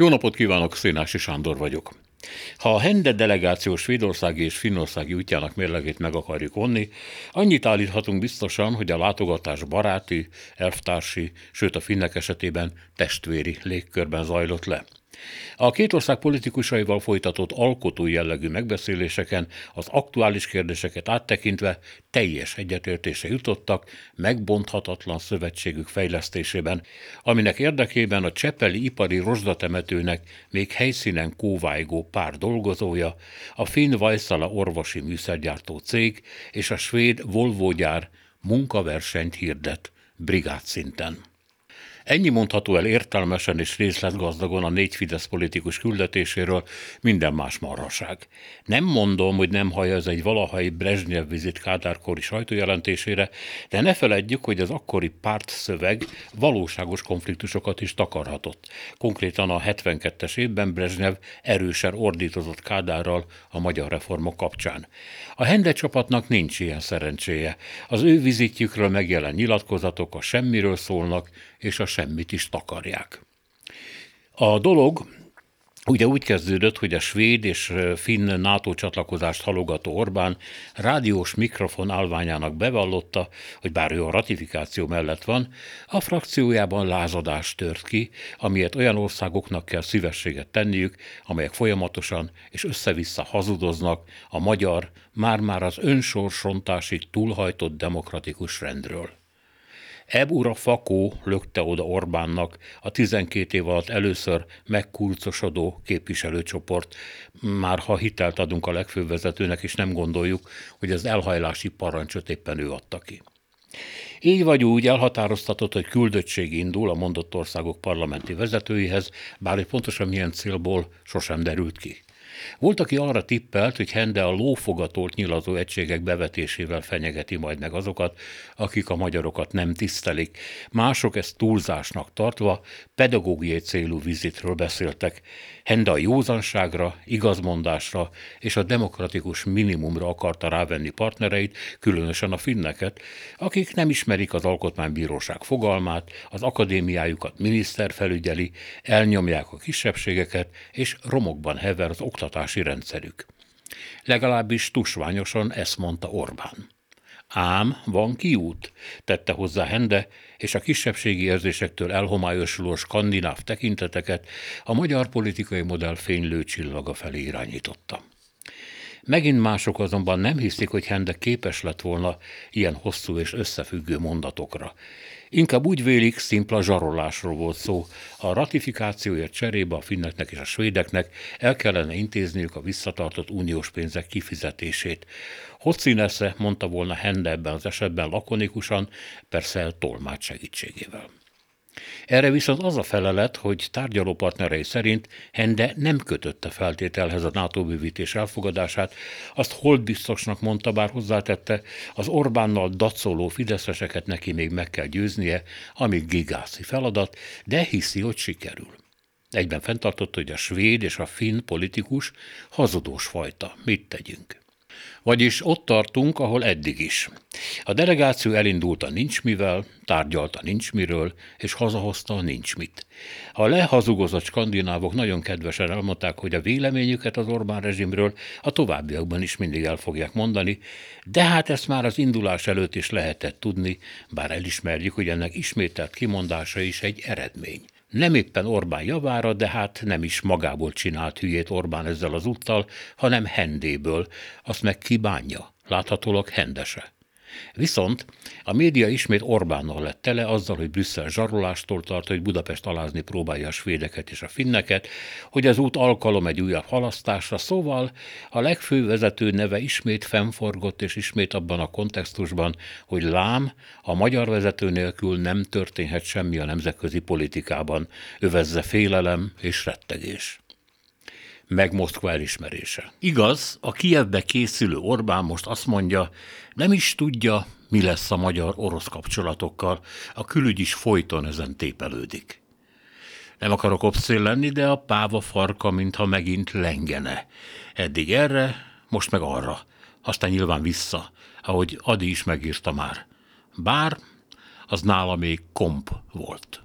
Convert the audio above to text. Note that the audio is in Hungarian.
Jó napot kívánok, Szénási Sándor vagyok. Ha a Hende delegáció svédországi és finnországi útjának mérlegét meg akarjuk vonni, annyit állíthatunk biztosan, hogy a látogatás baráti, elvtársi, sőt a finnek esetében testvéri légkörben zajlott le. A két ország politikusaival folytatott alkotó jellegű megbeszéléseken az aktuális kérdéseket áttekintve teljes egyetértése jutottak megbonthatatlan szövetségük fejlesztésében, aminek érdekében a Csepeli ipari rozsdatemetőnek még helyszínen kóvájgó pár dolgozója, a finn Vajszala orvosi műszergyártó cég és a svéd Volvo gyár munkaversenyt hirdet brigád szinten. Ennyi mondható el értelmesen és részletgazdagon a négy Fidesz politikus küldetéséről, minden más marhaság. Nem mondom, hogy nem hallja ez egy valahai Brezsnyev vizit Kádárkori sajtójelentésére, de ne feledjük, hogy az akkori párt szöveg valóságos konfliktusokat is takarhatott. Konkrétan a 72-es évben Brezsnyev erősen ordítozott Kádárral a magyar reformok kapcsán. A Hende csapatnak nincs ilyen szerencséje. Az ő vizitjükről megjelen nyilatkozatok a semmiről szólnak, és a semmit is takarják. A dolog Ugye úgy kezdődött, hogy a svéd és finn NATO csatlakozást halogató Orbán rádiós mikrofon állványának bevallotta, hogy bár ő a ratifikáció mellett van, a frakciójában lázadás tört ki, amiért olyan országoknak kell szívességet tenniük, amelyek folyamatosan és össze-vissza hazudoznak a magyar, már-már az önsorsrontásig túlhajtott demokratikus rendről. Eb ura Fakó lökte oda Orbánnak a 12 év alatt először megkurcosodó képviselőcsoport, már ha hitelt adunk a legfőbb vezetőnek, és nem gondoljuk, hogy az elhajlási parancsot éppen ő adta ki. Így vagy úgy elhatároztatott, hogy küldöttség indul a mondott országok parlamenti vezetőihez, bár hogy pontosan milyen célból sosem derült ki. Volt, aki arra tippelt, hogy Hende a lófogatolt nyilazó egységek bevetésével fenyegeti majd meg azokat, akik a magyarokat nem tisztelik. Mások ezt túlzásnak tartva pedagógiai célú vizitről beszéltek. Hende a józanságra, igazmondásra és a demokratikus minimumra akarta rávenni partnereit, különösen a finneket, akik nem ismerik az alkotmánybíróság fogalmát, az akadémiájukat miniszter felügyeli, elnyomják a kisebbségeket, és romokban hever az oktatási rendszerük. Legalábbis tusványosan ezt mondta Orbán. Ám van kiút, tette hozzá Hende, és a kisebbségi érzésektől elhomályosuló skandináv tekinteteket a magyar politikai modell fénylő csillaga felé irányította. Megint mások azonban nem hiszik, hogy Hende képes lett volna ilyen hosszú és összefüggő mondatokra. Inkább úgy vélik, szimpla zsarolásról volt szó. A ratifikációért cserébe a finneknek és a svédeknek el kellene intézniük a visszatartott uniós pénzek kifizetését. Hocinese mondta volna Hende ebben az esetben lakonikusan, persze tolmács segítségével. Erre viszont az a felelet, hogy tárgyalópartnerei szerint Hende nem kötötte feltételhez a NATO bővítés elfogadását, azt hold biztosnak mondta, bár hozzátette, az Orbánnal dacoló fideszeseket neki még meg kell győznie, amíg gigászi feladat, de hiszi, hogy sikerül. Egyben fenntartotta, hogy a svéd és a finn politikus hazudós fajta. Mit tegyünk? Vagyis ott tartunk, ahol eddig is. A delegáció elindult a nincs mivel, tárgyalta nincs miről, és hazahozta a nincs mit. A lehazugozott skandinávok nagyon kedvesen elmondták, hogy a véleményüket az Orbán rezsimről a továbbiakban is mindig el fogják mondani, de hát ezt már az indulás előtt is lehetett tudni, bár elismerjük, hogy ennek ismételt kimondása is egy eredmény. Nem éppen Orbán javára, de hát nem is magából csinált hülyét Orbán ezzel az úttal, hanem hendéből, azt meg kibánja, láthatólag hendese. Viszont a média ismét Orbánnal lett tele azzal, hogy Brüsszel zsarolástól tart, hogy Budapest alázni próbálja a svédeket és a finneket, hogy az út alkalom egy újabb halasztásra, szóval a legfőbb vezető neve ismét fennforgott, és ismét abban a kontextusban, hogy lám, a magyar vezető nélkül nem történhet semmi a nemzetközi politikában, övezze félelem és rettegés meg Moszkva elismerése. Igaz, a Kievbe készülő Orbán most azt mondja, nem is tudja, mi lesz a magyar-orosz kapcsolatokkal, a külügy is folyton ezen tépelődik. Nem akarok obszél lenni, de a páva farka, mintha megint lengene. Eddig erre, most meg arra, aztán nyilván vissza, ahogy Adi is megírta már. Bár az nála még komp volt.